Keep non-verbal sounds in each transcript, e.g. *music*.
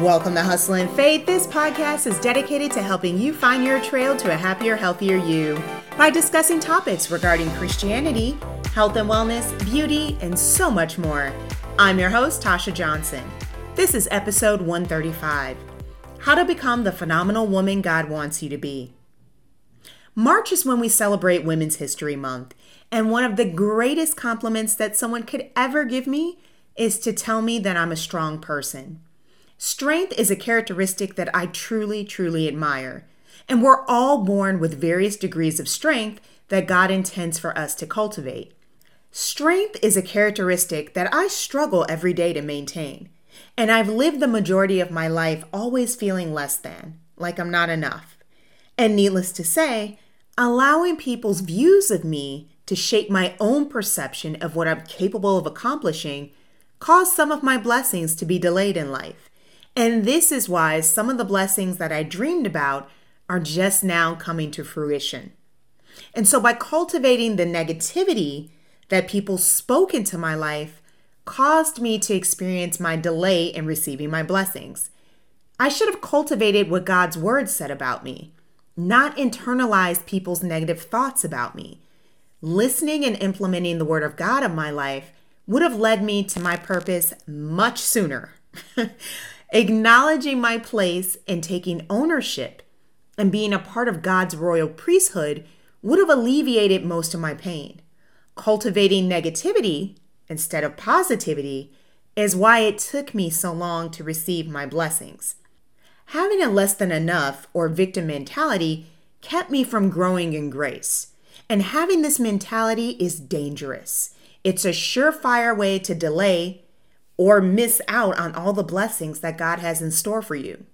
Welcome to Hustle and Faith. This podcast is dedicated to helping you find your trail to a happier, healthier you by discussing topics regarding Christianity, health and wellness, beauty, and so much more. I'm your host, Tasha Johnson. This is episode 135 How to Become the Phenomenal Woman God Wants You to Be. March is when we celebrate Women's History Month, and one of the greatest compliments that someone could ever give me is to tell me that I'm a strong person. Strength is a characteristic that I truly, truly admire. And we're all born with various degrees of strength that God intends for us to cultivate. Strength is a characteristic that I struggle every day to maintain. And I've lived the majority of my life always feeling less than, like I'm not enough. And needless to say, allowing people's views of me to shape my own perception of what I'm capable of accomplishing caused some of my blessings to be delayed in life. And this is why some of the blessings that I dreamed about are just now coming to fruition. And so, by cultivating the negativity that people spoke into my life, caused me to experience my delay in receiving my blessings. I should have cultivated what God's word said about me, not internalized people's negative thoughts about me. Listening and implementing the word of God in my life would have led me to my purpose much sooner. *laughs* Acknowledging my place and taking ownership and being a part of God's royal priesthood would have alleviated most of my pain. Cultivating negativity instead of positivity is why it took me so long to receive my blessings. Having a less than enough or victim mentality kept me from growing in grace. And having this mentality is dangerous. It's a surefire way to delay or miss out on all the blessings that God has in store for you.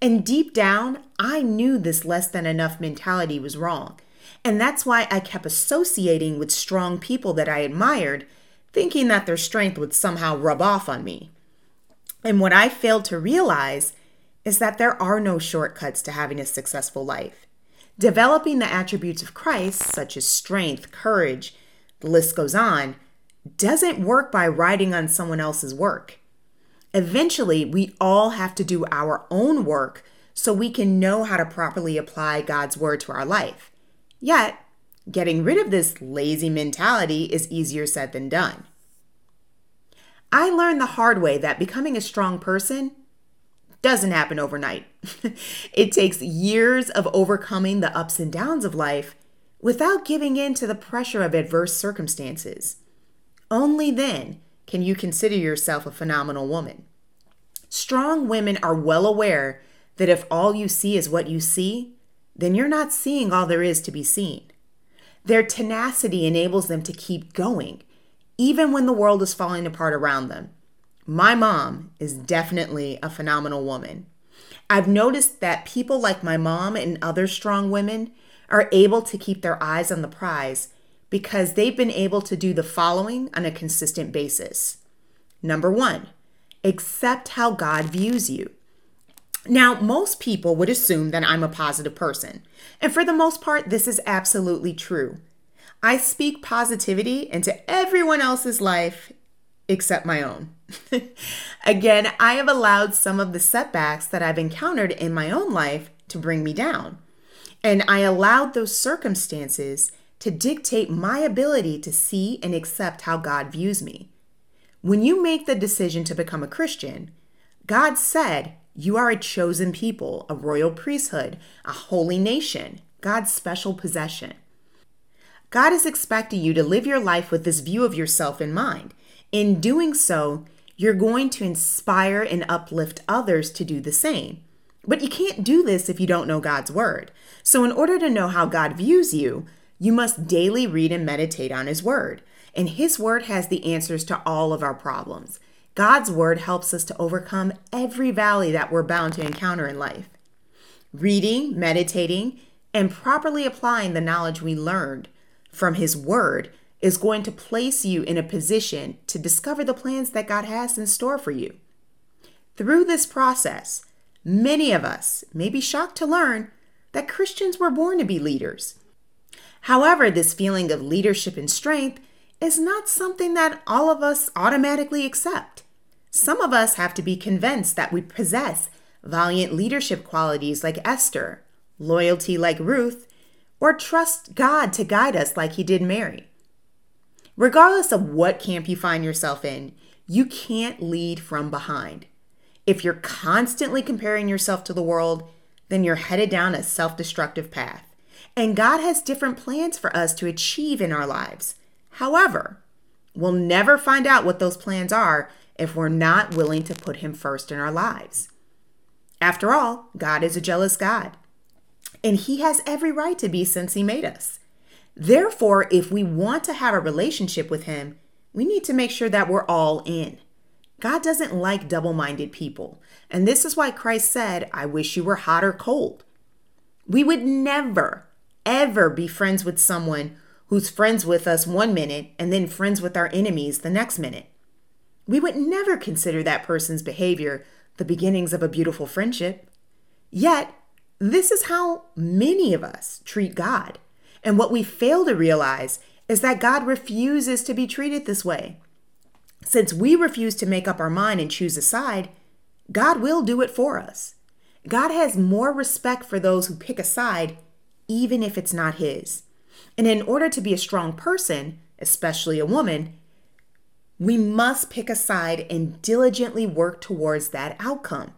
And deep down, I knew this less than enough mentality was wrong. And that's why I kept associating with strong people that I admired, thinking that their strength would somehow rub off on me. And what I failed to realize is that there are no shortcuts to having a successful life. Developing the attributes of Christ, such as strength, courage, the list goes on, doesn't work by riding on someone else's work. Eventually, we all have to do our own work so we can know how to properly apply God's word to our life. Yet, getting rid of this lazy mentality is easier said than done. I learned the hard way that becoming a strong person doesn't happen overnight. *laughs* it takes years of overcoming the ups and downs of life without giving in to the pressure of adverse circumstances. Only then can you consider yourself a phenomenal woman. Strong women are well aware that if all you see is what you see, then you're not seeing all there is to be seen. Their tenacity enables them to keep going, even when the world is falling apart around them. My mom is definitely a phenomenal woman. I've noticed that people like my mom and other strong women are able to keep their eyes on the prize because they've been able to do the following on a consistent basis. Number one, accept how God views you. Now, most people would assume that I'm a positive person, and for the most part, this is absolutely true. I speak positivity into everyone else's life except my own. *laughs* Again, I have allowed some of the setbacks that I've encountered in my own life to bring me down. And I allowed those circumstances to dictate my ability to see and accept how God views me. When you make the decision to become a Christian, God said you are a chosen people, a royal priesthood, a holy nation, God's special possession. God is expecting you to live your life with this view of yourself in mind. In doing so, you're going to inspire and uplift others to do the same. But you can't do this if you don't know God's word. So, in order to know how God views you, you must daily read and meditate on His Word. And His Word has the answers to all of our problems. God's Word helps us to overcome every valley that we're bound to encounter in life. Reading, meditating, and properly applying the knowledge we learned from His Word is going to place you in a position to discover the plans that God has in store for you. Through this process, many of us may be shocked to learn that Christians were born to be leaders. However, this feeling of leadership and strength is not something that all of us automatically accept. Some of us have to be convinced that we possess valiant leadership qualities like Esther, loyalty like Ruth, or trust God to guide us like he did Mary. Regardless of what camp you find yourself in, you can't lead from behind. If you're constantly comparing yourself to the world, then you're headed down a self destructive path. And God has different plans for us to achieve in our lives. However, we'll never find out what those plans are if we're not willing to put Him first in our lives. After all, God is a jealous God, and He has every right to be since He made us. Therefore, if we want to have a relationship with Him, we need to make sure that we're all in. God doesn't like double minded people. And this is why Christ said, I wish you were hot or cold. We would never, ever be friends with someone who's friends with us one minute and then friends with our enemies the next minute. We would never consider that person's behavior the beginnings of a beautiful friendship. Yet, this is how many of us treat God. And what we fail to realize is that God refuses to be treated this way. Since we refuse to make up our mind and choose a side, God will do it for us. God has more respect for those who pick a side, even if it's not His. And in order to be a strong person, especially a woman, we must pick a side and diligently work towards that outcome.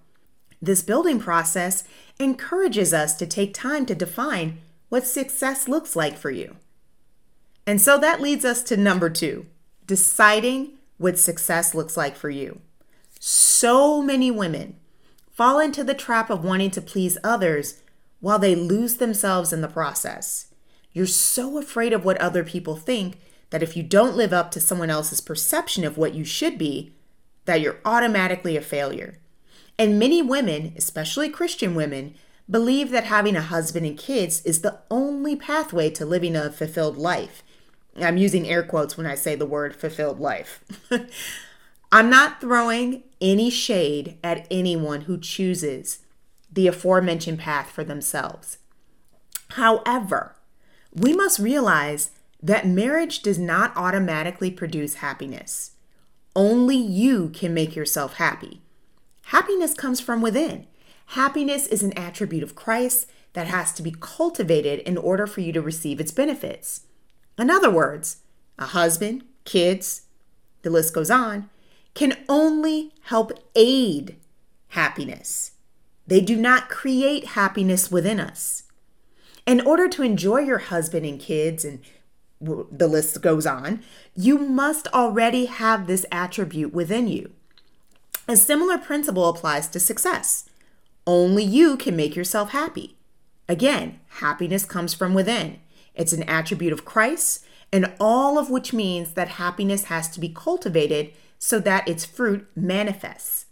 This building process encourages us to take time to define what success looks like for you. And so that leads us to number two deciding what success looks like for you. So many women fall into the trap of wanting to please others while they lose themselves in the process. You're so afraid of what other people think that if you don't live up to someone else's perception of what you should be, that you're automatically a failure. And many women, especially Christian women, believe that having a husband and kids is the only pathway to living a fulfilled life. I'm using air quotes when I say the word fulfilled life. *laughs* I'm not throwing any shade at anyone who chooses the aforementioned path for themselves. However, we must realize that marriage does not automatically produce happiness. Only you can make yourself happy. Happiness comes from within. Happiness is an attribute of Christ that has to be cultivated in order for you to receive its benefits. In other words, a husband, kids, the list goes on, can only help aid happiness. They do not create happiness within us. In order to enjoy your husband and kids and the list goes on, you must already have this attribute within you. A similar principle applies to success. Only you can make yourself happy. Again, happiness comes from within. It's an attribute of Christ, and all of which means that happiness has to be cultivated so that its fruit manifests.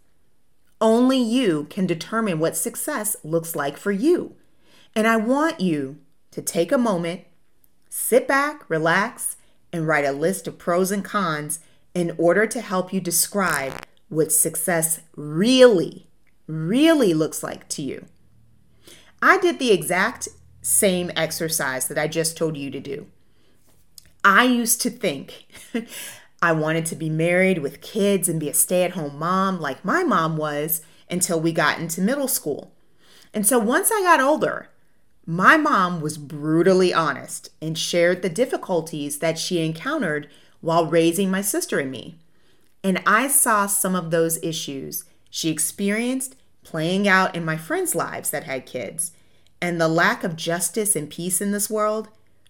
Only you can determine what success looks like for you. And I want you to take a moment Sit back, relax, and write a list of pros and cons in order to help you describe what success really, really looks like to you. I did the exact same exercise that I just told you to do. I used to think *laughs* I wanted to be married with kids and be a stay at home mom like my mom was until we got into middle school. And so once I got older, my mom was brutally honest and shared the difficulties that she encountered while raising my sister and me. And I saw some of those issues she experienced playing out in my friends' lives that had kids. And the lack of justice and peace in this world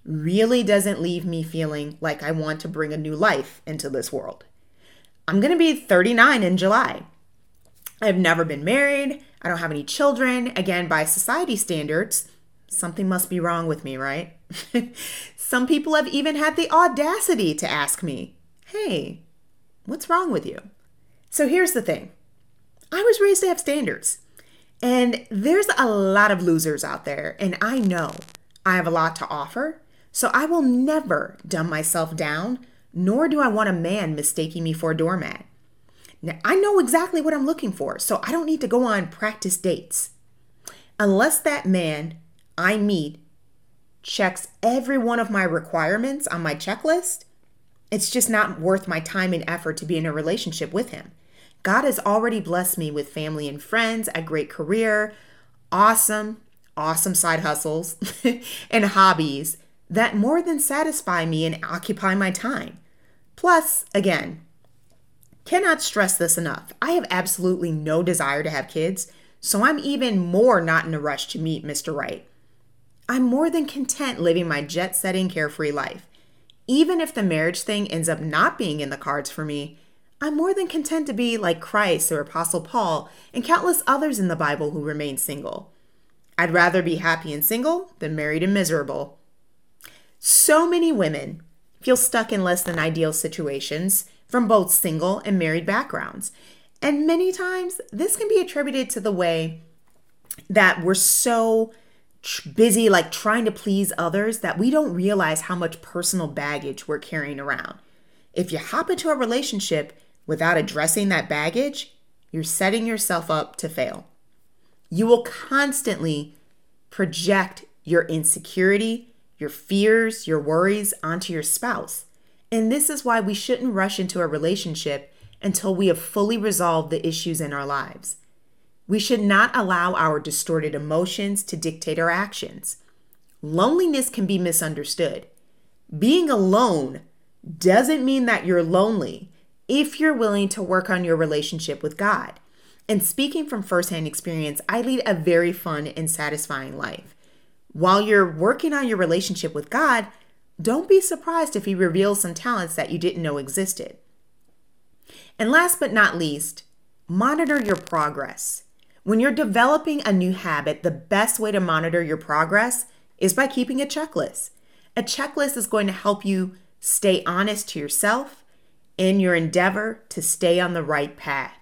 really doesn't leave me feeling like I want to bring a new life into this world. I'm to be 39 in July. I've never been married. I don't have any children. Again, by society standards, something must be wrong with me, right? *laughs* Some people have even had the audacity to ask me, hey, what's wrong with you? So here's the thing I was raised to have standards, and there's a lot of losers out there, and I know I have a lot to offer, so I will never dumb myself down, nor do I want a man mistaking me for a doormat. Now, I know exactly what I'm looking for, so I don't need to go on practice dates. Unless that man I meet checks every one of my requirements on my checklist, it's just not worth my time and effort to be in a relationship with him. God has already blessed me with family and friends, a great career, awesome, awesome side hustles, *laughs* and hobbies that more than satisfy me and occupy my time. Plus, again, cannot stress this enough. I have absolutely no desire to have kids, so I'm even more not in a rush to meet Mr. Right. I'm more than content living my jet setting, carefree life. Even if the marriage thing ends up not being in the cards for me, I'm more than content to be like Christ or Apostle Paul and countless others in the Bible who remain single. I'd rather be happy and single than married and miserable. So many women feel stuck in less than ideal situations from both single and married backgrounds. And many times, this can be attributed to the way that we're so busy, like trying to please others, that we don't realize how much personal baggage we're carrying around. If you hop into a relationship without addressing that baggage, you're setting yourself up to fail. You will constantly project your insecurity, your fears, your worries onto your spouse. And this is why we shouldn't rush into a relationship until we have fully resolved the issues in our lives. We should not allow our distorted emotions to dictate our actions. Loneliness can be misunderstood. Being alone doesn't mean that you're lonely if you're willing to work on your relationship with God. And speaking from firsthand experience, I lead a very fun and satisfying life. While you're working on your relationship with God, don't be surprised if He reveals some talents that you didn't know existed. And last but not least, monitor your progress. When you're developing a new habit, the best way to monitor your progress is by keeping a checklist. A checklist is going to help you stay honest to yourself in your endeavor to stay on the right path.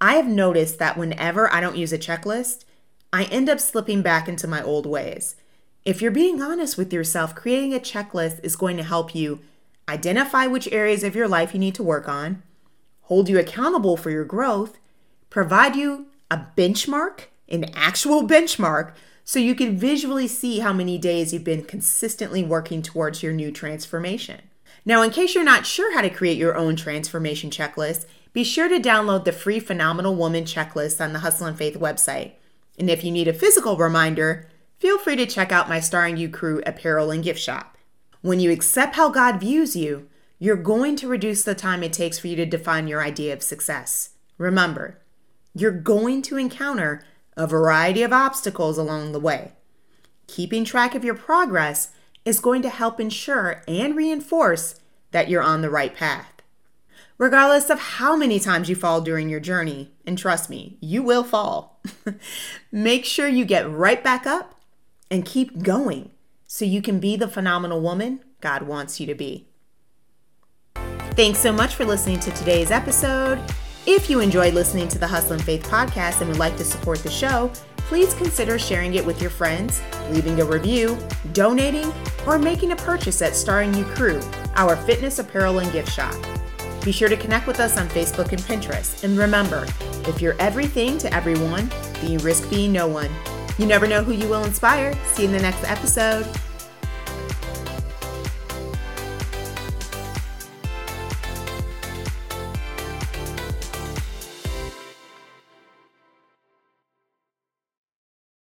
I have noticed that whenever I don't use a checklist, I end up slipping back into my old ways. If you're being honest with yourself, creating a checklist is going to help you identify which areas of your life you need to work on, hold you accountable for your growth, provide you a benchmark, an actual *laughs* benchmark, so you can visually see how many days you've been consistently working towards your new transformation. Now, in case you're not sure how to create your own transformation checklist, be sure to download the free Phenomenal Woman checklist on the Hustle and Faith website. And if you need a physical reminder, feel free to check out my Starring You Crew apparel and gift shop. When you accept how God views you, you're going to reduce the time it takes for you to define your idea of success. Remember, you're going to encounter a variety of obstacles along the way. Keeping track of your progress is going to help ensure and reinforce that you're on the right path. Regardless of how many times you fall during your journey, and trust me, you will fall, *laughs* make sure you get right back up and keep going so you can be the phenomenal woman God wants you to be. Thanks so much for listening to today's episode. If you enjoyed listening to the Hustle and Faith podcast and would like to support the show, please consider sharing it with your friends, leaving a review, donating, or making a purchase at Starring You Crew, our fitness apparel and gift shop. Be sure to connect with us on Facebook and Pinterest. And remember, if you're everything to everyone, then you risk being no one. You never know who you will inspire. See you in the next episode.